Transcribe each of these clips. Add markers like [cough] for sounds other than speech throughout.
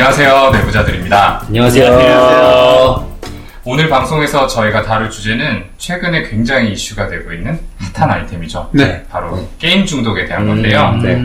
안녕하세요. 내부자들입니다. 안녕하세요. 오늘 방송에서 저희가 다룰 주제는 최근에 굉장히 이슈가 되고 있는 핫한 아이템이죠. 네. 바로 게임 중독에 대한 음, 건데요. 네.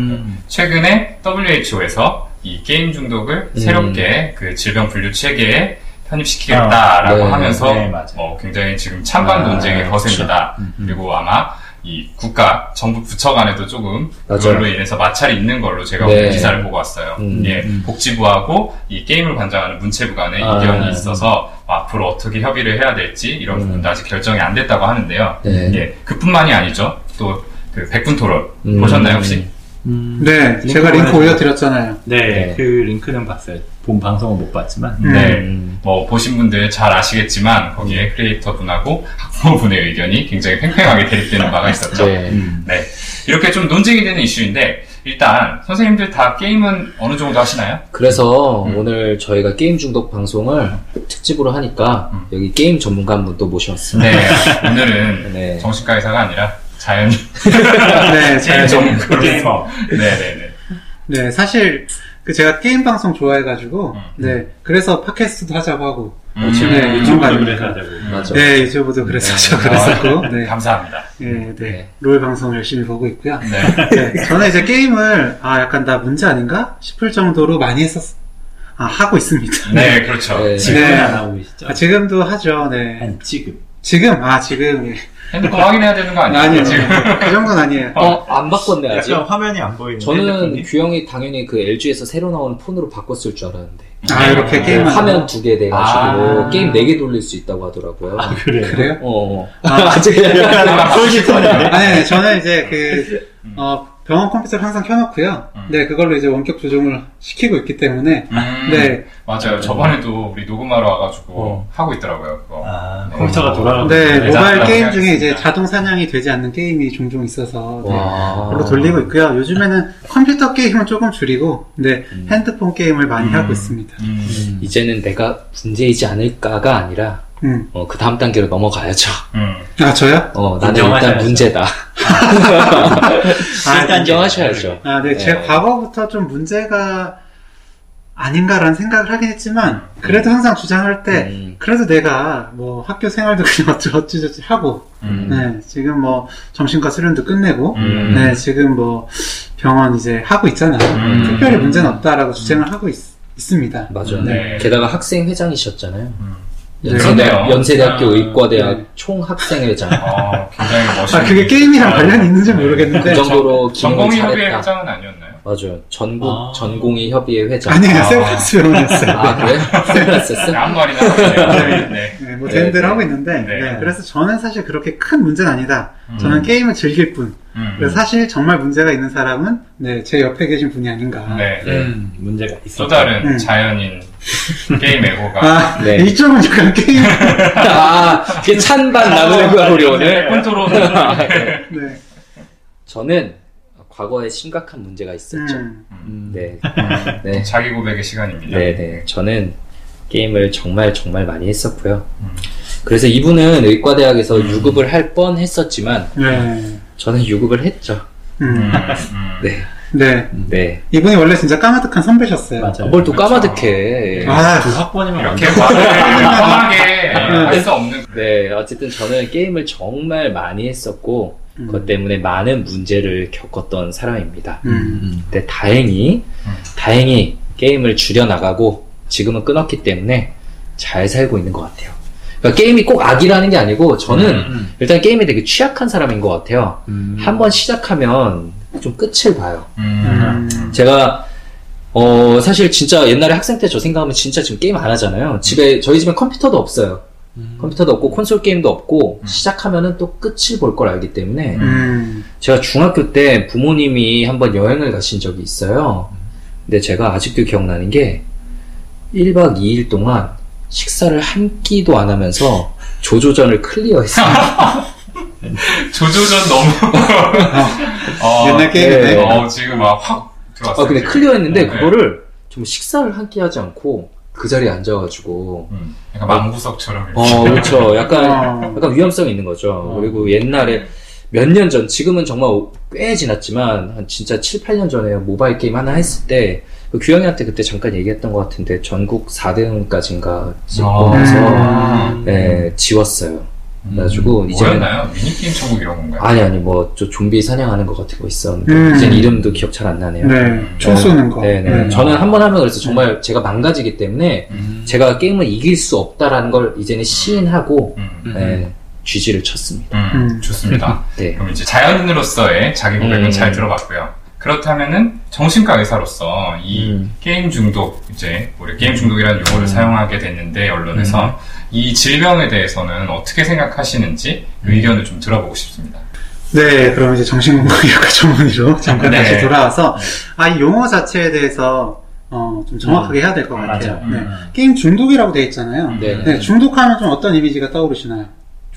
최근에 WHO에서 이 게임 중독을 음. 새롭게 그 질병 분류 체계에 편입시키겠다라고 아, 네. 하면서 네. 어, 굉장히 지금 찬반 아, 논쟁에 거셉니다. 그리고 아마 이 국가 정부 부처 간에도 조금 맞아요. 그걸로 인해서 마찰이 있는 걸로 제가 네. 오늘 기사를 보고 왔어요. 음, 예, 복지부하고 이 게임을 관장하는 문체부 간에 아, 이견이 음. 있어서 앞으로 어떻게 협의를 해야 될지 이런 음. 부분도 아직 결정이 안 됐다고 하는데요. 네. 예, 그뿐만이 아니죠. 또그 백분 토론 음. 보셨나요 혹시? 음, 네, 제가 링크 올려드렸잖아요. 네, 네. 그 링크는 봤어요. 본 방송은 못 봤지만. 음. 네. 음. 뭐 보신 분들 잘 아시겠지만 거기에 크리에이터 분하고 학부모 분의 의견이 굉장히 팽팽하게 대립되는 바가 있었죠. 네. 음. 네. 이렇게 좀 논쟁이 되는 이슈인데 일단 선생님들 다 게임은 어느 정도 하시나요? 그래서 음. 오늘 저희가 게임 중독 방송을 특집으로 하니까 음. 여기 게임 전문가 한 분 또 모셔왔습니다. 네. 오늘은 [laughs] 네. 정신과 의사가 아니라 자연 [laughs] 네, [laughs] 게임 잘 전문가로. 게이머. 네네네. 네, 사실 그 제가 게임 방송 좋아해가지고 음. 네, 그래서 팟캐스트도 하자고 하고 음. 네, 유튜브도 그래서 하자고. 맞아. 네, 유튜브도 그래서 네. 저 그랬었고 네, 감사합니다. 네, 네, 네. 롤 방송 열심히 보고 있고요. 네. 네, 저는 이제 게임을 아 약간 나 문제 아닌가 싶을 정도로 많이 했었, 아 하고 있습니다. 네, 그렇죠. 네. 네. 안 하고 계시죠? 아, 지금도 하죠. 네, 아니, 지금. 지금 아 지금 예. 핸드폰 확인해야 되는 거 아니에요? 아니요, 지금. 그 정도는 아니에요. 어, 안 바꿨네, 아직. 약간 화면이 안 보이는 저는 규영이 당연히 그 LG에서 새로 나오는 폰으로 바꿨을 줄 알았는데. 아 이렇게 네, 게임만 화면 두 개 돼가지고 아. 게임 네 개 돌릴 수 있다고 하더라고요. 아, 그래요? 그래요? 어, 어. 아, [laughs] 아직 약간 솔깃하네. 아니, 아니, 저는 이제 그, 어, 병원 컴퓨터를 항상 켜놓고요. 음. 네, 그걸로 이제 원격 조종을 시키고 있기 때문에, 음, 네, 맞아요. 저번에도 우리 녹음하러 와가지고 어. 하고 있더라고요, 그거. 아, 네. 컴퓨터가 돌아가고. 네, 네, 모바일 게임 중에 이제 있습니다. 자동 사냥이 되지 않는 게임이 종종 있어서, 네, 와. 그걸로 돌리고 있고요. 요즘에는 컴퓨터 게임은 조금 줄이고, 네, 음. 핸드폰 게임을 많이 음. 하고 있습니다. 음, 이제는 내가 문제이지 않을까가 아니라, 음. 어, 그 다음 단계로 넘어가야죠. 음. 아, 저요? 어, 나는 일단 인정하셔야죠. 문제다. 아, 일단 인정하셔야죠. 아, 네, 네. 제가 과거부터 좀 문제가 아닌가라는 생각을 하긴 했지만, 그래도 항상 주장할 때, 음. 그래도 내가 뭐 학교 생활도 [laughs] 그냥 어찌 어찌저찌 하고, 음. 네, 지금 뭐 정신과 수련도 끝내고, 음. 네, 지금 뭐 병원 이제 하고 있잖아요. 음. 특별히 문제는 없다라고 주장을 하고 있, 습니다 맞아요. 네. 게다가 학생 회장이셨잖아요. 음. 연세대, 그러네요. 연세대학교 아, 의과대학 네. 총학생회장. 어, 굉장히 멋있는. 아, 그게 게임이랑 아, 관련이 있는지 모르겠는데. 그 정도로 전공의 협의회. 회장은 아니었나요? 맞아요. 전국 아. 전공의 협의회 회장. 아니에요, 아. 세브란스 병원이었어요. 아, 그래? 세브란스였어? 네, 아무 말이나. 네. 네, 뭐 네, 되는 대로 네. 하고 있는데, 네. 네, 그래서 저는 사실 그렇게 큰 문제는 아니다. 음. 저는 게임을 즐길 뿐. 음. 그래서 사실 정말 문제가 있는 사람은, 네, 제 옆에 계신 분이 아닌가. 네. 음, 문제가 있어. 또 다른 음. 자연인 [laughs] 게임 애호가. 아, 네. 이쪽은 약간 게임, [laughs] 아, 그게 찬반 나누는 거야, 우리 오늘. 콘트롤. 네. 저는 과거에 심각한 문제가 있었죠. 음. 음. 네. 네. 자기 고백의 시간입니다. 네 네. 저는 게임을 정말 정말 많이 했었고요. 음. 그래서 이분은 의과대학에서 유급을 할 뻔 했었지만, 네. 저는 유급을 했죠. 음, 음. 음. 네. 네. 네. 이분이 원래 진짜 까마득한 선배셨어요. 맞아요. 뭘또 그렇죠. 까마득해. 아, 두 학번이면 이렇게 완전- 말을 뻔하게 할 수 없는. 네, 어쨌든 저는 게임을 정말 많이 했었고, 음. 그것 때문에 많은 문제를 겪었던 사람입니다. 음. 음. 근데 다행히, 음. 다행히 게임을 줄여나가고, 지금은 끊었기 때문에 잘 살고 있는 것 같아요. 그러니까 게임이 꼭 악이라는 게 아니고, 저는 음. 일단 게임에 되게 취약한 사람인 것 같아요. 음. 한번 시작하면 좀 끝을 봐요. 음. 음. 제가 어 사실 진짜 옛날에 학생 때 저 생각하면 진짜 지금 게임 안 하잖아요. 집에 저희 집에 컴퓨터도 없어요. 음. 컴퓨터도 없고 콘솔 게임도 없고 음. 시작하면은 또 끝을 볼 걸 알기 때문에 음. 제가 중학교 때 부모님이 한번 여행을 가신 적이 있어요. 근데 제가 아직도 기억나는 게 1박 2일 동안 식사를 한 끼도 안 하면서 조조전을 클리어했어요. [laughs] [laughs] 조조전 너무. 어, 옛날 게임인데. 네. 어, 지금 막 확 들어왔어요. 아, 근데 지금. 클리어했는데 네. 그거를 좀 식사를 한끼 하지 않고 그 자리에 앉아가지고 음, 약간 망구석처럼. 이렇게. 어 그렇죠 [laughs] 약간 어. 약간 위험성이 있는 거죠 그리고 옛날에 몇 년 전 지금은 정말 꽤 지났지만 한 진짜 7, 8년 전에 모바일 게임 하나 했을 때 그 규영이한테 그때 잠깐 얘기했던 것 같은데 전국 4등까지인가 찍고 아. 나서 네, 지웠어요. 그래가지고 이제는 뭐였나요? 미니게임 천국 이런 건가요? 아니 아니 뭐 저 좀비 사냥하는 것 같은 거 있었는데 음. 이제 이름도 기억 잘 안 나네요. 네, 총 쏘는 거. 네네. 네. 저는 한 번 하면 그래서 정말 제가 망가지기 때문에 음. 제가 게임을 이길 수 없다라는 걸 이제는 시인하고 음. 네, 쥐지를 쳤습니다. 음, 음. 좋습니다. 네. 그럼 이제 자연인으로서의 자기 고백은 음. 잘 들어봤고요. 그렇다면은 정신과 의사로서 이 음. 게임 중독 이제 우리 게임 중독이라는 용어를 음. 사용하게 됐는데 언론에서 이 질병에 대해서는 어떻게 생각하시는지 의견을 좀 들어보고 싶습니다. 네, 그럼 이제 정신건강의학과 [laughs] 전문의로 잠깐 네. 다시 돌아와서 아, 이 용어 자체에 대해서 어, 좀 정확하게 해야 될 것 같아요. 맞아요. 네. 음. 게임 중독이라고 돼 있잖아요. 네. 네, 중독하면 좀 어떤 이미지가 떠오르시나요?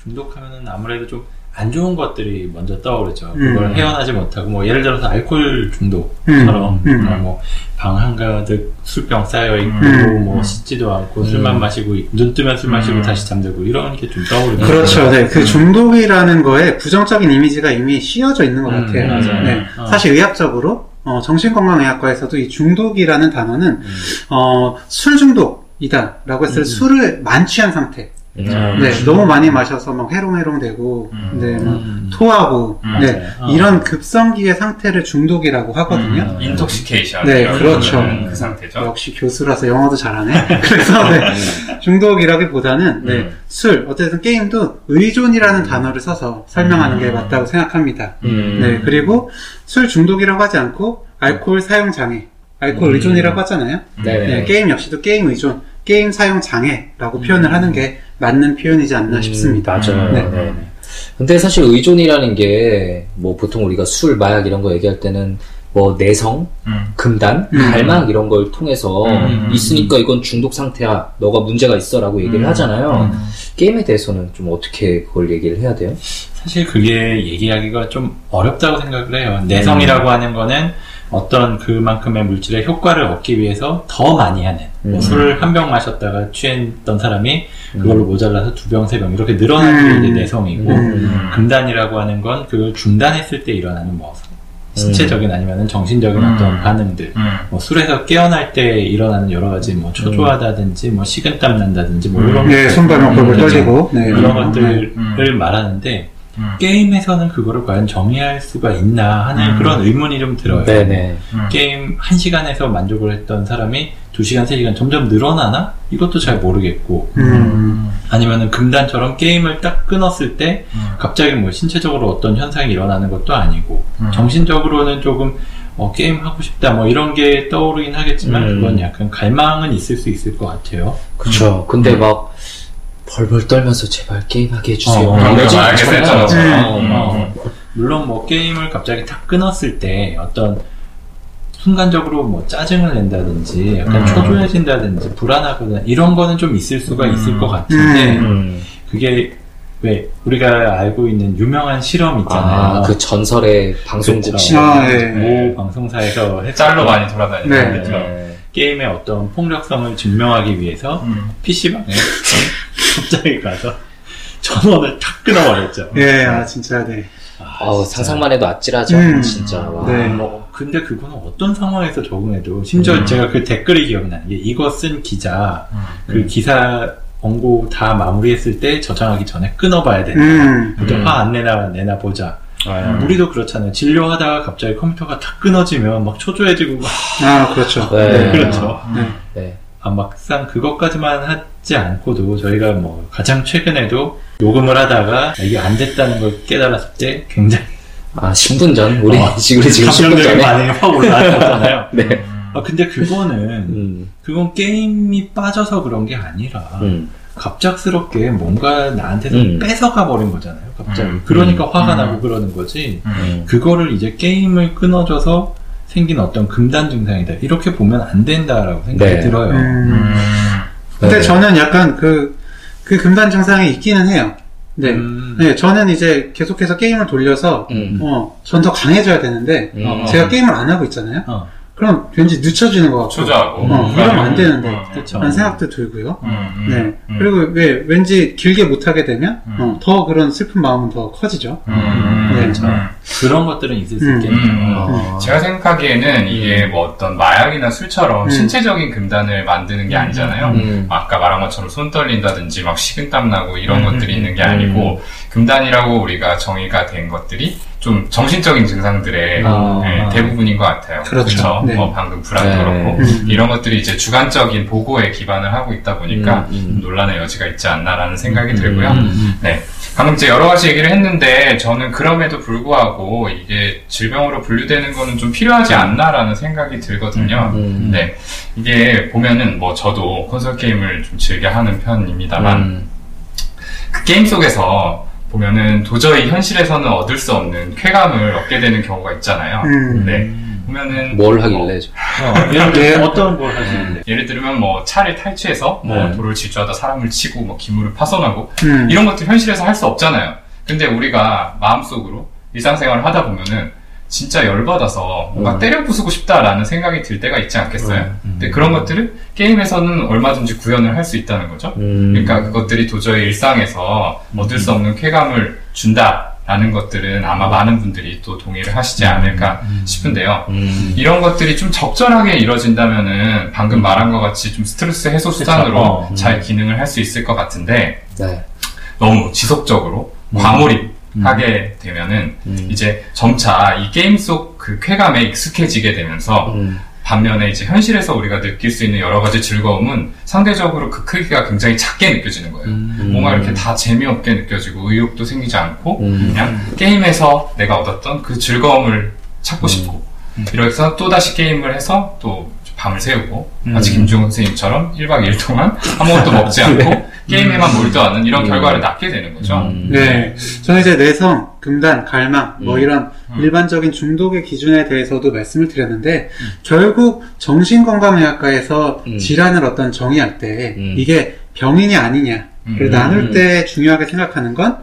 중독하면은 아무래도 좀 안 좋은 것들이 먼저 떠오르죠. 음. 그걸 헤어나지 못하고 뭐 예를 들어서 알코올 중독처럼 음. 음. 뭐방 한가득 술병 쌓여 있고 음. 뭐 씻지도 않고 음. 술만 마시고 눈 뜨면 술 마시고 음. 다시 잠들고 이런 게 좀 떠오르죠. 그렇죠. 네, 음. 그 중독이라는 거에 부정적인 이미지가 이미 씌어져 있는 것 음, 같아요. 맞아요. 네, 어. 사실 의학적으로 어, 정신건강의학과에서도 이 중독이라는 단어는 음. 어, 술 중독 이다라고 했을 때 음. 술을 만취한 상태. 음. 네, 너무 많이 마셔서 막 해롱해롱 되고, 음. 네, 막 음. 토하고, 음, 네. 어. 이런 급성기의 상태를 중독이라고 하거든요. 음, 인톡시케이션. 네, 그렇죠. 그 상태죠. 역시 교수라서 영어도 잘하네. [laughs] 그래서 네, 중독이라기보다는 네, 음. 술, 어쨌든 게임도 의존이라는 단어를 써서 설명하는 음. 게 맞다고 생각합니다. 음. 네, 그리고 술 중독이라고 하지 않고 알코올 사용 장애, 알코올 음. 의존이라고 하잖아요. 네네. 네, 게임 역시도 게임 의존, 게임 사용 장애라고 음. 표현을 하는 게 맞는 표현이지 않나 싶습니다. 맞아요. 네. 네. 근데 사실 의존이라는 게 뭐 보통 우리가 술, 마약 이런 거 얘기할 때는 뭐 내성, 음. 금단, 음. 갈망 이런 걸 통해서 음. 있으니까 이건 중독 상태야. 너가 문제가 있어라고 얘기를 음. 하잖아요. 음. 게임에 대해서는 좀 어떻게 그걸 얘기를 해야 돼요? 사실 그게 얘기하기가 좀 어렵다고 생각을 해요. 내성이라고 하는 거는 어떤 그만큼의 물질의 효과를 얻기 위해서 더 많이 하는 뭐 음. 술을 한 병 마셨다가 취했던 사람이 그걸로 모자라서 두 병, 세 병 이렇게 늘어나는 음. 게 이제 내성이고 음. 금단이라고 하는 건 그걸 중단했을 때 일어나는 뭐 신체적인 아니면 정신적인 음. 어떤 반응들 음. 뭐 술에서 깨어날 때 일어나는 여러 가지 뭐 초조하다든지 뭐 식은땀 난다든지 뭐 이런 네, 손발목 볼볼 그렇죠. 떨리고, 네, 음, 것들을 음. 말하는데 음. 게임에서는 그거를 과연 정의할 수가 있나 하는 음. 그런 의문이 좀 들어요. 네네. 음. 게임 한시간에서 만족을 했던 사람이 두시간세시간 점점 늘어나나? 이것도 잘 모르겠고 음, 아니면은 금단처럼 게임을 딱 끊었을 때 음. 갑자기 뭐 신체적으로 어떤 현상이 일어나는 것도 아니고 음. 정신적으로는 조금 어, 게임 하고 싶다 뭐 이런 게 떠오르긴 하겠지만 음. 그건 약간 갈망은 있을 수 있을 것 같아요. 그쵸. 근데 막 벌벌 떨면서 제발 게임하게 해주세요. 어. 됐잖아. 어, 음. 어. 물론 뭐 게임을 갑자기 탁 끊었을 때 어떤 순간적으로 뭐 짜증을 낸다든지 약간 음. 초조해진다든지 불안하거나 이런 거는 좀 있을 수가 있을 것 같은데 음. 그게 왜 우리가 알고 있는 유명한 실험 있잖아요. 아, 그 전설의 방송국. 시험. 아, 네. 모 방송사에서 했 짤로 많이 돌아다니는 네. 거죠. 네. 게임의 어떤 폭력성을 증명하기 위해서 음. PC방에 [laughs] 갑자기 가서 전원을 탁 끊어버렸죠. 예, 아, 진짜, 네. 아우, 상상만 해도 아찔하죠. 음. 진짜. 와. 네. 뭐 근데 그거는 어떤 상황에서 적응해도 심지어 음. 제가 그 댓글이 기억나는 게 이거 쓴 기자 음. 그 기사 원고 다 마무리했을 때 저장하기 전에 끊어봐야 된다. 음, 음. 화안 내나 내나 보자. 음. 우리도 그렇잖아요. 진료하다가 갑자기 컴퓨터가 탁 끊어지면 막 초조해지고 막 아, 그렇죠. 네. 그렇죠. 네. 네. 아, 막상 그것까지만 하지 않고도 저희가 뭐 가장 최근에도 녹음을 하다가 이게 안 됐다는 걸 깨달았을 때 굉장히 아, 10분 전? 우리, 어, 지금, 지금 10분 감정적인 전에. 반응이 확 올라왔잖아요. [laughs] 네. 아, 근데 그거는 음, 그건 게임이 빠져서 그런 게 아니라 음. 갑작스럽게 뭔가 나한테서 음. 뺏어가 버린 거잖아요. 갑자기. 음. 그러니까 음. 화가 음. 나고 그러는 거지. 음. 그거를 이제 게임을 끊어줘서 생긴 어떤 금단 증상이다. 이렇게 보면 안 된다라고 생각이 네. 들어요. 음. 음. 근데 네. 저는 약간 그, 그 금단 증상이 있기는 해요. 네. 음. 네, 저는 이제 계속해서 게임을 돌려서, 음. 어, 전 더 강해져야 되는데, 음. 제가 게임을 안 하고 있잖아요? 어. 그럼 왠지 늦춰지는 것 같고, 초조하고. 어, 이러면 안 되는데. 음. 그쵸. 라는 생각도 들고요. 음. 음. 네. 음. 그리고 왜, 왠지 길게 못하게 되면, 음. 어, 더 그런 슬픈 마음은 더 커지죠. 음. 네. 음. 그런 것들은 있을 수 음. 있겠네요. 음, 아. 제가 생각하기에는 이게 뭐 어떤 마약이나 술처럼 음. 신체적인 금단을 만드는 게 아니잖아요. 음. 아까 말한 것처럼 손 떨린다든지 막 식은땀 나고 이런 음, 것들이 음, 있는 게 음. 아니고 금단이라고 우리가 정의가 된 것들이 좀 정신적인 증상들의 아. 네, 대부분인 것 같아요. 그렇죠. 네. 뭐 방금 불안도 네. 그렇고 음. 이런 것들이 이제 주관적인 보고에 기반을 하고 있다 보니까 음, 음. 좀 논란의 여지가 있지 않나라는 생각이 음, 들고요. 음. 네. 방금 이제 여러 가지 얘기를 했는데 저는 그럼에도 불구하고 이게 질병으로 분류되는 거는 좀 필요하지 않나라는 생각이 들거든요. 음. 네. 이게 보면은 뭐 저도 콘솔 게임을 좀 즐겨 하는 편입니다만 음. 그 게임 속에서 보면은 도저히 현실에서는 얻을 수 없는 쾌감을 얻게 되는 경우가 있잖아요. 음. 네. 보면은 뭘 하길래 좀. 어, 예를 네. 들어 어떤 걸 하시는데? 예를 들면 뭐 차를 탈취해서 뭐 네. 돌을 질주하다 사람을 치고 뭐 기물을 파손하고 음. 이런 것들 현실에서 할 수 없잖아요. 근데 우리가 마음속으로 일상생활을 하다 보면은 진짜 열받아서 뭔가 음. 때려 부수고 싶다라는 생각이 들 때가 있지 않겠어요? 음. 근데 그런 것들을 게임에서는 얼마든지 구현을 할 수 있다는 거죠. 음. 그러니까 그것들이 도저히 일상에서 얻을 수 없는 쾌감을 준다 라는 것들은 아마 많은 분들이 또 동의를 하시지 않을까 싶은데요. 음. 이런 것들이 좀 적절하게 이루어진다면은 방금 말한 것 같이 좀 스트레스 해소 수단으로. 어. 잘 기능을 할 수 있을 것 같은데 네. 너무 지속적으로 과몰입하게 되면은 음. 이제 점차 이 게임 속 그 쾌감에 익숙해지게 되면서 음. 반면에 이제 현실에서 우리가 느낄 수 있는 여러 가지 즐거움은 상대적으로 그 크기가 굉장히 작게 느껴지는 거예요. 음. 뭔가 이렇게 다 재미없게 느껴지고 의욕도 생기지 않고 음. 그냥 게임에서 내가 얻었던 그 즐거움을 찾고 싶고 이래서 또다시 게임을 해서 또 밤을 새우고 음. 마치 김종훈 선생님처럼 1박 2일 동안 아무것도 먹지 않고 [laughs] 게임에만 몰두하는 이런 음. 결과를 낳게 되는 거죠. 음. 네. 저는 이제 내성, 금단, 갈망, 뭐 음. 이런 음. 일반적인 중독의 기준에 대해서도 말씀을 드렸는데, 결국 정신건강의학과에서 음. 질환을 어떤 정의할 때, 음. 이게 병이냐 아니냐, 를 음. 나눌 때 중요하게 생각하는 건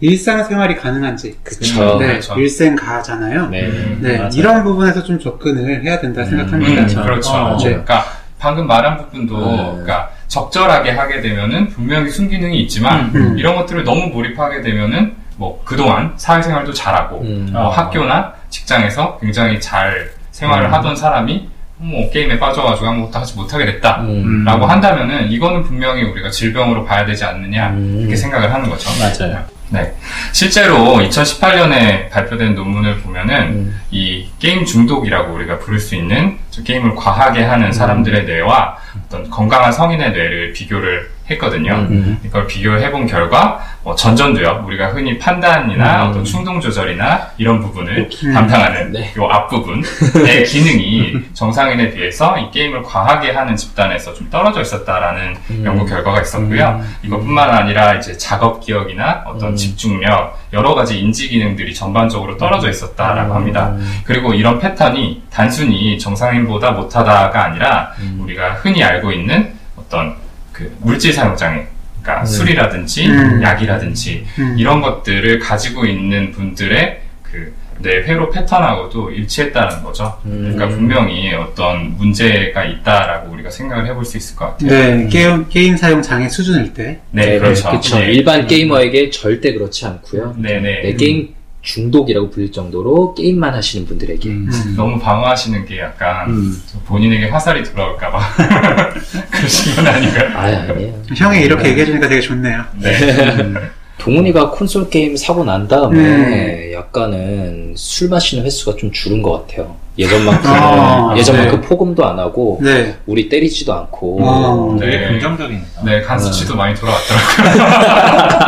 일상생활이 가능한지. 그쵸. 네, 그렇죠. 일생가잖아요. 네. 네. 이런 부분에서 좀 접근을 해야 된다 음. 생각합니다. 음, 그렇죠. 그렇죠. 어, 네. 그러니까 방금 말한 부분도 네. 그러니까 적절하게 하게 되면은 분명히 순기능이 있지만 음. 이런 것들을 너무 몰입하게 되면은 뭐 그동안 사회생활도 잘하고 음. 뭐 학교나 직장에서 굉장히 잘 생활을 음. 하던 사람이 뭐 게임에 빠져가지고 아무것도 하지 못하게 됐다. 음. 라고 한다면은 이거는 분명히 우리가 질병으로 봐야 되지 않느냐 음. 이렇게 생각을 하는 거죠. 맞아요. 네. 실제로 2018년에 발표된 논문을 보면은 음. 이 게임 중독이라고 우리가 부를 수 있는 저 게임을 과하게 음. 하는 사람들의 뇌와 어떤 건강한 성인의 뇌를 비교를 했거든요. 음. 이걸 비교해 본 결과 뭐 전전두엽 우리가 흔히 판단이나 음. 어떤 충동 조절이나 이런 부분을 음. 담당하는 네. 요 앞부분의 [laughs] 기능이 정상인에 비해서 이 게임을 과하게 하는 집단에서 좀 떨어져 있었다라는 음. 연구 결과가 있었고요. 이것뿐만 아니라 이제 작업 기억이나 어떤 음. 집중력 여러 가지 인지 기능들이 전반적으로 떨어져 있었다라고 합니다. 음. 그리고 이런 패턴이 단순히 정상인보다 못하다가 아니라 음. 우리가 흔히 알고 있는 어떤 그 물질 사용 장애, 그러니까 음. 술이라든지 음. 약이라든지 음. 이런 것들을 가지고 있는 분들의 그 뇌 회로 패턴하고도 일치했다는 거죠. 음. 그러니까 분명히 어떤 문제가 있다라고 우리가 생각을 해볼 수 있을 것 같아요. 네, 게임, 게임 사용 장애 수준일 때. 네, 그렇죠. 그쵸. 네. 일반 게이머에게 절대 그렇지 않고요. 네, 네. 네, 게임 중독이라고 불릴 정도로 게임만 하시는 분들에게. 음. 너무 방어하시는 게 약간 음. 본인에게 화살이 돌아올까봐 [laughs] 그러신 건 아닌가요? 아, 아니에요. 형이 이렇게 얘기해 주니까 되게 좋네요. 네. 동훈이가 콘솔 게임 사고 난 다음에 음. 약간은 술 마시는 횟수가 좀 줄은 것 같아요. 예전만큼 아, 예전만큼 포금도 안 하고 네. 우리 때리지도 않고 어. 되게 네. 긍정적이네요. 네, 간 수치도 많이 돌아왔더라고요. [laughs]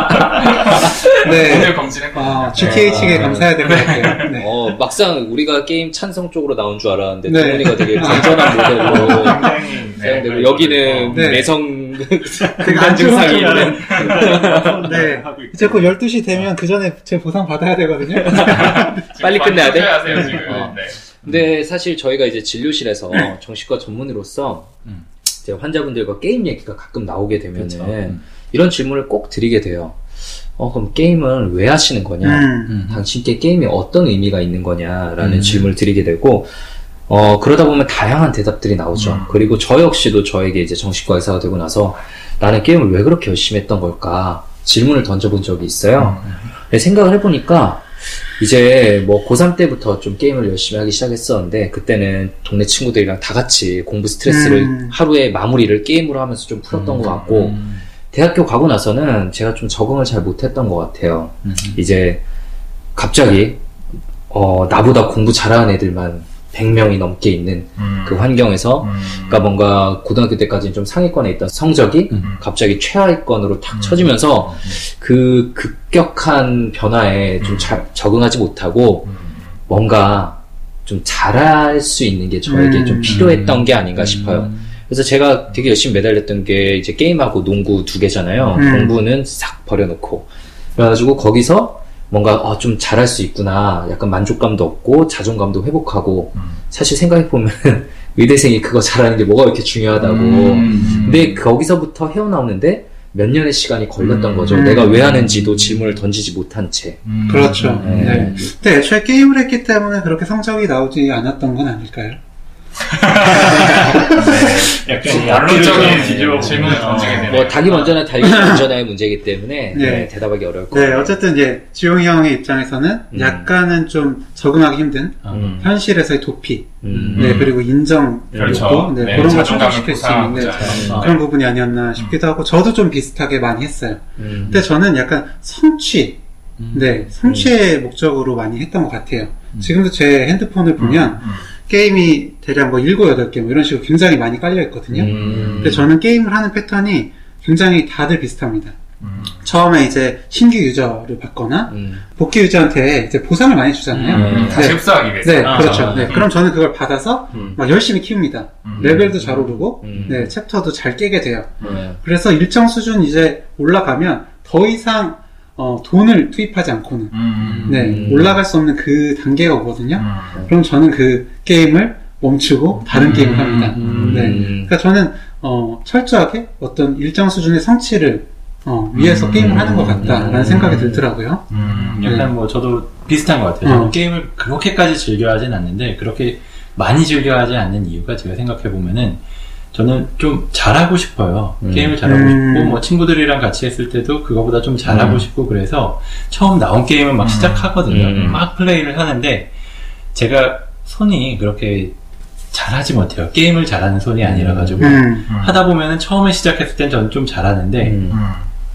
네. 검진했거든요. 어, GK 측에 아. 감사해야 될 것 같아요. 네. 어, 막상 우리가 게임 찬성 쪽으로 나온 줄 알았는데 네. 동훈이가 되게 건전한 [laughs] 모델로 굉장히 사용되고 네, 여기는 네. 내성 [laughs] 좋은 증상이. 있는 네. 이제 곧 12시 되면 그 전에 제 보상 받아야 되거든요. [laughs] 빨리 끝내야 돼? 하세요 지금. 어. 네. 근데 사실 저희가 이제 진료실에서 정신과 전문의로서 음. 이제 환자분들과 게임 얘기가 가끔 나오게 되면은 그쵸. 음. 이런 질문을 꼭 드리게 돼요. 어, 그럼 게임을 왜 하시는 거냐? 음. 음. 당신께 게임이 어떤 의미가 있는 거냐라는 음. 질문을 드리게 되고, 어, 그러다 보면 다양한 대답들이 나오죠. 음. 그리고 저 역시도 저에게 이제 정신과 의사가 되고 나서 나는 게임을 왜 그렇게 열심히 했던 걸까? 질문을 던져본 적이 있어요. 음. 생각을 해보니까 이제 뭐 고3 때부터 좀 게임을 열심히 하기 시작했었는데 그때는 동네 친구들이랑 다 같이 공부 스트레스를 음. 하루에 마무리를 게임으로 하면서 좀 풀었던 음. 것 같고 음. 대학교 가고 나서는 제가 좀 적응을 잘 못했던 것 같아요. 음. 이제 갑자기 어, 나보다 공부 잘하는 애들만 100명이 넘게 있는 음. 그 환경에서 음. 그러니까 뭔가 고등학교 때까지는 좀 상위권에 있던 성적이 음. 갑자기 최하위권으로 탁 음. 쳐지면서 그 급격한 변화에 좀 음. 잘 적응하지 못하고 음. 뭔가 좀 잘할 수 있는 게 저에게 음. 좀 필요했던 게 아닌가 싶어요. 그래서 제가 되게 열심히 매달렸던 게 이제 게임하고 농구 두 개잖아요. 음. 공부는 싹 버려놓고. 그래가지고 거기서 뭔가 어, 좀 잘할 수 있구나. 약간 만족감도 얻고 자존감도 회복하고. 음. 사실 생각해보면 [laughs] 의대생이 그거 잘하는 게 뭐가 그렇게 중요하다고. 음. 근데 거기서부터 헤어나오는데 몇 년의 시간이 걸렸던 음. 거죠. 음. 내가 왜 하는지도 질문을 던지지 못한 채. 음. 그렇죠. 네. 네. 근데 애초에 게임을 했기 때문에 그렇게 성적이 나오지 않았던 건 아닐까요? [laughs] 약간 원론적인 뒤집어 질문을 던지게 되네요. 뭐 닭이 먼저나 닭이 [laughs] 먼저나의 문제이기 때문에 네. 네, 대답하기 어려울 것 네, 같아요. 어쨌든 이제 지용이 형의 입장에서는 음. 약간은 좀 적응하기 힘든 음. 현실에서의 도피, 음. 네, 그리고 인정, 그렇죠. 욕구, 네, 네, 그런 걸 충족시킬 수 있는 네. 그런 부분이 아니었나 싶기도 하고, 저도 좀 비슷하게 많이 했어요. 음. 근데 저는 약간 성취, 음. 네, 성취의 목적으로 많이 했던 것 같아요. 지금도 제 핸드폰을 보면 음. 게임이 대략 뭐 7, 8개 뭐 이런 식으로 굉장히 많이 깔려 있거든요. 음. 근데 저는 게임을 하는 패턴이 굉장히 다들 비슷합니다. 음. 처음에 이제 신규 유저를 받거나 음. 복귀 유저한테 이제 보상을 많이 주잖아요. 음. 다시 네. 흡수하기 위해서. 네, 아, 그렇죠. 아, 네, 음. 그럼 저는 그걸 받아서 음. 막 열심히 키웁니다. 음. 레벨도 잘 오르고, 음. 네, 챕터도 잘 깨게 돼요. 네. 그래서 일정 수준 이제 올라가면 더 이상 어, 돈을 투입하지 않고는 음. 네, 음. 올라갈 수 없는 그 단계가 오거든요. 음. 그럼 저는 그 게임을 멈추고 다른 음. 게임을 합니다. 음. 네. 음. 그러니까 저는 어, 철저하게 어떤 일정 수준의 성취를 어, 위해서 음. 게임을 하는 것 같다라는 음. 생각이 들더라고요. 음. 약간 뭐 저도 비슷한 것 같아요. 어. 게임을 그렇게까지 즐겨하진 않는데 그렇게 많이 즐겨하지 않는 이유가 제가 생각해 보면은 저는 좀 잘하고 싶어요. 음. 게임을 잘하고 음. 싶고 뭐 친구들이랑 같이 했을 때도 그거보다 좀 잘하고 음. 싶고 그래서 처음 나온 게임을 막 음. 시작하거든요. 음. 막 플레이를 하는데 제가 손이 그렇게 잘하지 못해요. 게임을 잘하는 손이 아니라 가지고 음. 하다 보면은 처음에 시작했을 땐 저는 좀 잘하는데.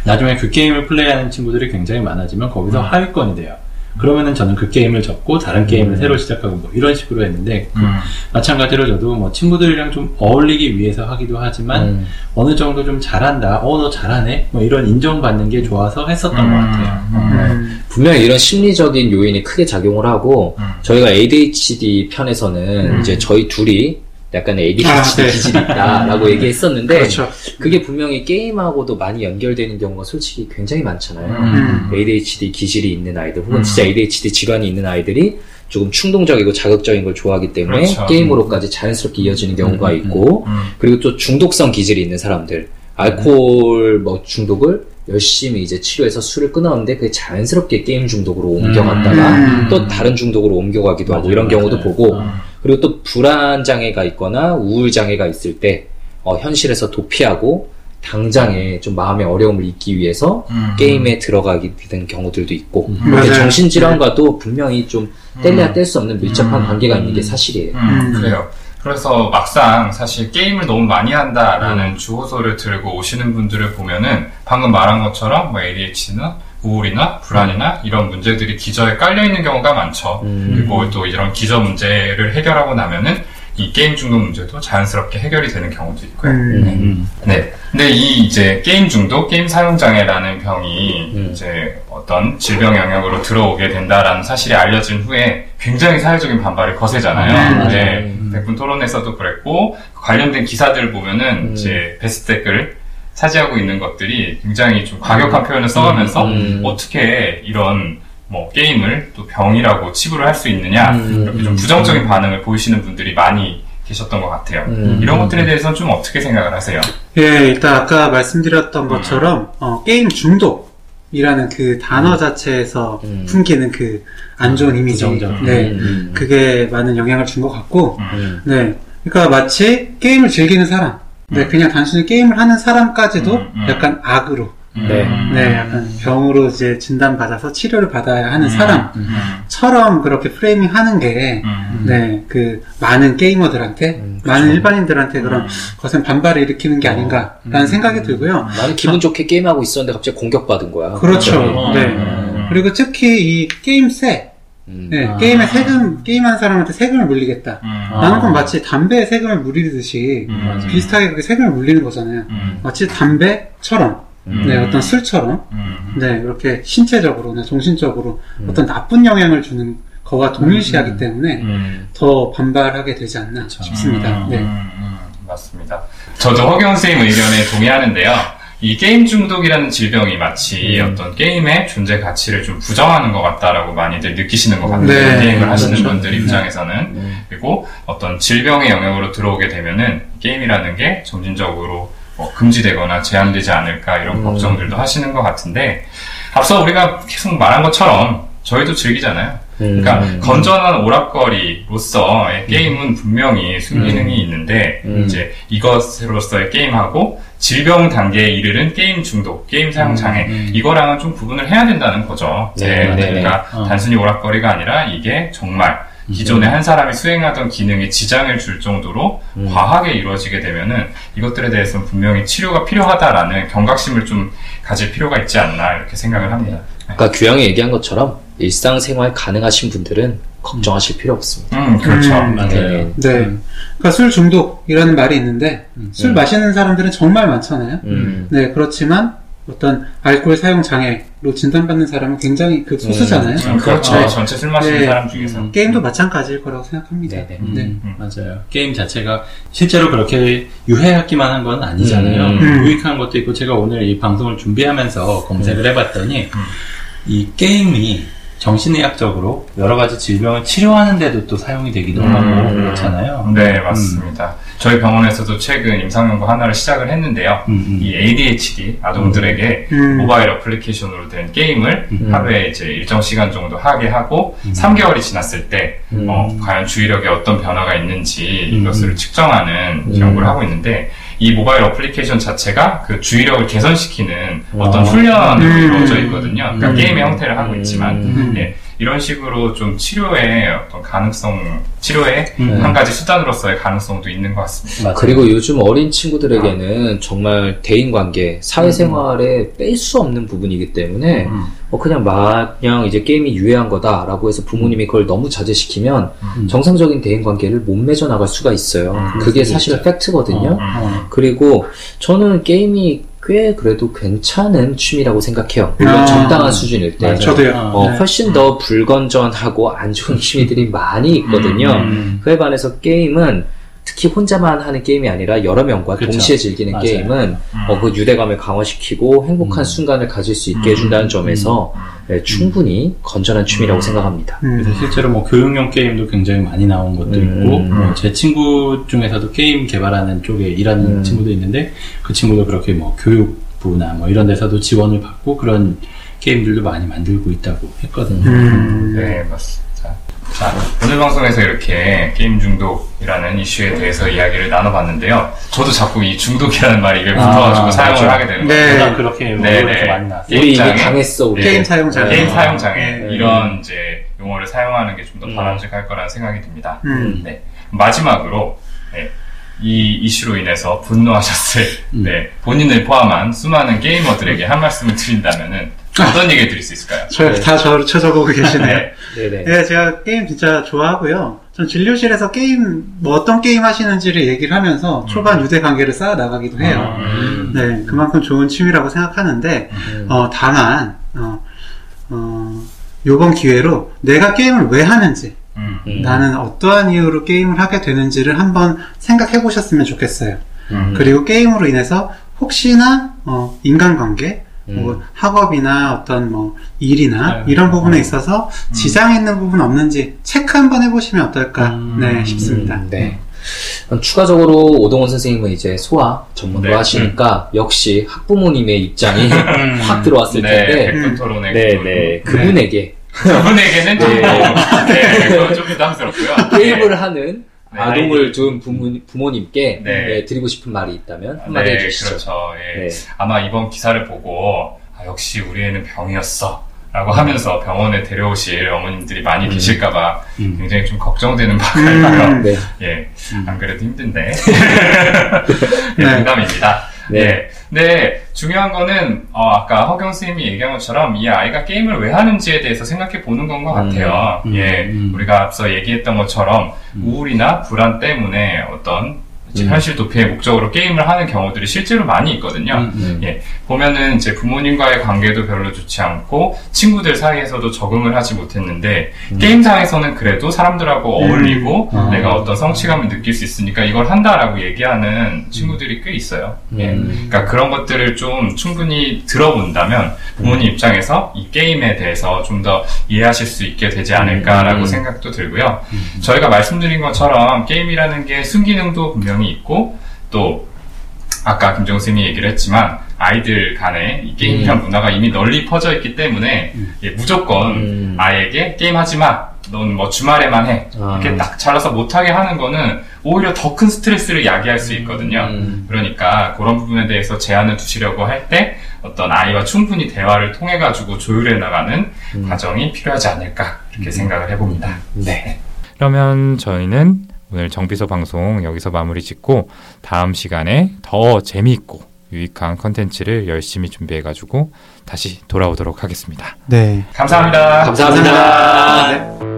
나중에 그 게임을 플레이하는 친구들이 굉장히 많아지면 거기서 음. 하위권이 돼요. 그러면은 저는 그 게임을 접고 다른 게임을 음. 새로 시작하고 뭐 이런 식으로 했는데 그 음. 마찬가지로 저도 뭐 친구들이랑 좀 어울리기 위해서 하기도 하지만 음. 어느 정도 좀 잘한다, 어 너 잘하네, 뭐 이런 인정받는 게 좋아서 했었던 음. 것 같아요. 음. 분명히 이런 심리적인 요인이 크게 작용을 하고 음. 저희가 ADHD 편에서는 음. 이제 저희 둘이 약간 ADHD 아, 네. 기질이 있다라고 얘기했었는데 그렇죠. 그게 분명히 게임하고도 많이 연결되는 경우가 솔직히 굉장히 많잖아요. 음. ADHD 기질이 있는 아이들 혹은 음. 진짜 ADHD 질환이 있는 아이들이 조금 충동적이고 자극적인 걸 좋아하기 때문에 그렇죠. 게임으로까지 자연스럽게 이어지는 경우가 음, 음, 있고 음. 그리고 또 중독성 기질이 있는 사람들 알코올 뭐 중독을 열심히 이제 치료해서 술을 끊었는데 그게 자연스럽게 게임 중독으로 옮겨갔다가 음. 또 다른 중독으로 옮겨가기도 하고 맞아요, 이런 경우도 맞아요. 보고 음. 그리고 또 불안 장애가 있거나 우울 장애가 있을 때 어, 현실에서 도피하고 당장에 좀 마음의 어려움을 잊기 위해서 음. 게임에 들어가게 되는 경우들도 있고 음. 이렇게 맞아요. 정신 질환과도 분명히 좀 뗄래야 뗄 수 없는 밀접한 음. 관계가 있는 게 사실이에요. 음, 음. 그래요. 그래서 막상 사실 게임을 너무 많이 한다라는 음. 주호소를 들고 오시는 분들을 보면은 방금 말한 것처럼 뭐 ADHD나 우울이나 불안이나 이런 문제들이 기저에 깔려 있는 경우가 많죠. 음. 그리고 또 이런 기저 문제를 해결하고 나면은 이 게임 중독 문제도 자연스럽게 해결이 되는 경우도 있고요. 음. 음. 네. 근데 이 이제 게임 중독, 게임 사용 장애라는 병이 음. 이제 어떤 질병 영역으로 들어오게 된다라는 사실이 알려진 후에 굉장히 사회적인 반발이 거세잖아요. 음, 네. 음. 백분 토론에서도 그랬고 관련된 기사들을 보면은 음. 이제 베스트 댓글 차지하고 있는 것들이 굉장히 좀 과격한 표현을 써가면서 음. 어떻게 이런 뭐 게임을 또 병이라고 치부를 할 수 있느냐 음. 이렇게 좀 부정적인 반응을 보이시는 분들이 많이 계셨던 것 같아요. 음. 이런 것들에 대해서는 좀 어떻게 생각을 하세요? 예, 일단 아까 말씀드렸던 것처럼 어, 게임 중독이라는 그 단어 자체에서 음. 풍기는 그 안 좋은 이미지, 부정적. 네, 음. 그게 많은 영향을 준 것 같고, 음. 네, 그러니까 마치 게임을 즐기는 사람, 네, 음. 그냥 단순히 게임을 하는 사람까지도 음, 음. 약간 악으로 네. 네, 약간 병으로 이제 진단받아서 치료를 받아야 하는 음. 사람처럼 그렇게 프레이밍 하는 게, 음. 네, 그, 많은 게이머들한테, 음, 많은. 일반인들한테 그런 음. 거센 반발을 일으키는 게 아닌가라는 음. 생각이 들고요. 나는 기분 좋게 게임하고 있었는데 갑자기 공격받은 거야. 그렇죠. 갑자기. 네. 음. 그리고 특히 이 게임세, 음. 네, 아. 게임에 세금, 게임하는 사람한테 세금을 물리겠다. 음. 아. 나는 그건 마치 담배에 세금을 물리듯이 음. 비슷하게 그렇게 세금을 물리는 거잖아요. 음. 마치 담배처럼, 음. 네, 어떤 술처럼, 음. 네, 이렇게 신체적으로나 정신적으로 음. 어떤 나쁜 영향을 주는 거와 동일시하기 때문에 음. 더 반발하게 되지 않나 그쵸. 싶습니다. 음, 네. 음, 음, 맞습니다. 저도 허경 선생님 의견에 동의하는데요. 이 게임 중독이라는 질병이 마치 음. 어떤 게임의 존재 가치를 좀 부정하는 것 같다라고 많이들 느끼시는 것 같아요. 네, 게임을 하시는 그렇죠. 분들 네. 입장에서는. 음. 그리고 어떤 질병의 영역으로 들어오게 되면은 게임이라는 게 점진적으로 뭐 금지되거나 제한되지 않을까 이런 음. 걱정들도 하시는 것 같은데 앞서 우리가 계속 말한 것처럼 저희도 즐기잖아요. 그러니까 음. 건전한 오락거리로서의 게임은 분명히 순기능이 있는데 음. 이제 이것으로서의 게임하고 질병 단계에 이르는 게임 중독, 게임 사용 장애 음. 이거랑은 좀 구분을 해야 된다는 거죠. 네, 네, 그러니까 네. 어. 단순히 오락거리가 아니라 이게 정말 기존에 한 사람이 수행하던 기능에 지장을 줄 정도로 음. 과하게 이루어지게 되면은 이것들에 대해서는 분명히 치료가 필요하다라는 경각심을 좀 가질 필요가 있지 않나 이렇게 생각을 합니다. 아까 규양이 얘기한 것처럼 일상생활 가능하신 분들은 걱정하실 필요 없습니다. 음, 그렇죠. 음, 맞아요. 네. 네. 음. 그러니까 술 중독이라는 말이 있는데 음. 술 음. 마시는 사람들은 정말 많잖아요. 음. 네, 그렇지만 어떤 알코올 사용 장애로 진단받는 사람은 굉장히 그 소수잖아요. 음, 그렇죠. 네. 전체 술 마시는 네. 사람 중에서. 음. 게임도 마찬가지일 거라고 생각합니다. 네, 네. 음, 네. 음. 맞아요. 게임 자체가 실제로 그렇게 유해하기만 한 건 아니잖아요. 음. 유익한 것도 있고 제가 오늘 이 방송을 준비하면서 검색을 해봤더니 음. 이 게임이 정신의학적으로 여러 가지 질병을 치료하는데도 또 사용이 되기도 음. 하고 그렇잖아요. 네, 맞습니다. 저희 병원에서도 최근 임상 연구 하나를 시작을 했는데요. 음, 음. 이 ADHD 아동들에게 음. 모바일 어플리케이션으로 된 게임을 음. 하루에 이제 일정 시간 정도 하게 하고 음. 3개월이 지났을 때 음. 어, 과연 주의력에 어떤 변화가 있는지 음. 이것을 측정하는 음. 연구를 하고 있는데 이 모바일 어플리케이션 자체가 그 주의력을 개선시키는 어떤 아. 훈련으로 음. 이루어져 있거든요. 그러니까 음. 게임의 형태를 하고 있지만 음. 예, 이런 식으로 좀 치료의 어떤 가능성, 치료의 음. 한 가지 수단으로서의 가능성도 있는 것 같습니다. 맞아요. 그리고 요즘 어린 친구들에게는 정말 대인관계, 사회생활에 뺄수 없는 부분이기 때문에 음. 어, 그냥 마냥 이제 게임이 유해한 거다라고 해서 부모님이 그걸 너무 자제시키면 음. 정상적인 대인관계를 못 맺어 나갈 수가 있어요. 음, 그게 사실. 팩트거든요. 어, 어. 그리고 저는 게임이 꽤 그래도 괜찮은 취미라고 생각해요. 물론 아. 적당한 수준일 때. 저도요. 어, 네. 훨씬 더 불건전하고 안 좋은 [laughs] 취미들이 많이 있거든요. 음. 그에 반해서 게임은 특히 혼자만 하는 게임이 아니라 여러 명과 그쵸. 동시에 즐기는 맞아요. 게임은 어, 그 유대감을 강화시키고 행복한 음. 순간을 가질 수 있게 음. 해준다는 점에서 네, 충분히 건전한 취미라고 음. 생각합니다. 음. 그래서 실제로 뭐 교육용 게임도 굉장히 많이 나온 것도 음. 있고 뭐 제 친구 중에서도 게임 개발하는 쪽에 일하는 음. 친구도 있는데 그 친구도 그렇게 뭐 교육부나 뭐 이런 데서도 지원을 받고 그런 게임들도 많이 만들고 있다고 했거든요. 음. 네, 맞습니다. 자, 오늘 방송에서 이렇게 게임 중독이라는 이슈에 대해서 이야기를 나눠봤는데요. 저도 자꾸 이 중독이라는 말이 입에 붙어가지고 아, 사용을 맞죠. 하게 되는 네. 거예요. 그렇게 네, 네. 많이 나왔어요. 게임 우리 이미 장애? 당했어, 우리. 게임 사용 장애. 게임 아, 사용 장애 네. 이런 이제 용어를 사용하는 게 좀더 음. 바람직할 거라는 생각이 듭니다. 음. 네. 마지막으로 네. 이 이슈로 인해서 분노하셨을 음. 네. 본인을 포함한 수많은 게이머들에게 한 말씀을 드린다면은 어떤 얘기 드릴 수 있을까요? 저, 네. 다 저를 쳐져보고 계시네요. 네. 네네. 네, 제가 게임 진짜 좋아하고요. 전 진료실에서 게임, 뭐 어떤 게임 하시는지를 얘기를 하면서 초반 유대 관계를 쌓아 나가기도 해요. 음. 네, 그만큼 좋은 취미라고 생각하는데, 음. 어, 다만, 어, 어, 요번 기회로 내가 게임을 왜 하는지, 음. 음. 나는 어떠한 이유로 게임을 하게 되는지를 한번 생각해 보셨으면 좋겠어요. 음. 그리고 게임으로 인해서 혹시나, 어, 인간관계, 음. 뭐 학업이나 어떤 뭐 일이나 네. 이런 부분에 어. 있어서 지장 있는 부분 없는지 체크 한번 해보시면 어떨까 음. 네 싶습니다. 음, 네. 그럼 추가적으로 오동원 선생님은 이제 소아 전문가 네. 하시니까 역시 학부모님의 입장이 음. 확 들어왔을 네, 텐데, 백분 토론의 네, 그분. 네, 그분에게 그분에게는 좀, 네. 네, 부담스럽고요. [laughs] 게임을 하는 네, 아동을 둔 부모, 부모 님께 네. 예, 드리고 싶은 말이 있다면 한마디 네, 해주시죠. 그렇죠. 예. 네. 아마 이번 기사를 보고 아, 역시 우리 애는 병이었어. 라고 하면서 병원에 데려오실 어머님들이 많이 계실까봐 음. 굉장히 좀 걱정되는 바가 있어요. 음, 네. 예, 음. 안 그래도 힘든데. [laughs] 예, 네. 농담입니다. 네. 네. 네, 중요한 거는, 어, 아까 허경 선생님이 얘기한 것처럼 이 아이가 게임을 왜 하는지에 대해서 생각해 보는 건 것 같아요. 음, 예, 음. 우리가 앞서 얘기했던 것처럼 음. 우울이나 불안 때문에 어떤 음. 현실 도피의 목적으로 게임을 하는 경우들이 실제로 많이 있거든요. 음, 음. 예, 보면은 이제 부모님과의 관계도 별로 좋지 않고 친구들 사이에서도 적응을 하지 못했는데 음. 게임상에서는 그래도 사람들하고 음. 어울리고 아. 내가 어떤 성취감을 느낄 수 있으니까 이걸 한다라고 얘기하는 친구들이 꽤 있어요. 예. 음. 그러니까 그런 것들을 좀 충분히 들어본다면 부모님 입장에서 이 게임에 대해서 좀 더 이해하실 수 있게 되지 않을까라고 음. 생각도 들고요. 음. 저희가 말씀드린 것처럼 게임이라는 게 순기능도 분명 히 있고 또 아까 김정 쌤이 얘기를 했지만 아이들 간에 이 게임이란 문화가 이미 널리 퍼져 있기 때문에 음. 예, 무조건 음. 아이에게 게임하지 마. 넌 뭐 주말에만 해. 아. 이렇게 딱 잘라서 못하게 하는 거는 오히려 더 큰 스트레스를 야기할 수 있거든요. 음. 그러니까 그런 부분에 대해서 제한을 두시려고 할 때 어떤 아이와 충분히 대화를 통해 가지고 조율해 나가는 음. 과정이 필요하지 않을까 이렇게 생각을 해봅니다. 네. 그러면 저희는 오늘 정비서 방송 여기서 마무리 짓고 다음 시간에 더 재미있고 유익한 컨텐츠를 열심히 준비해가지고 다시 돌아오도록 하겠습니다. 네. 감사합니다. 감사합니다. 감사합니다. 네.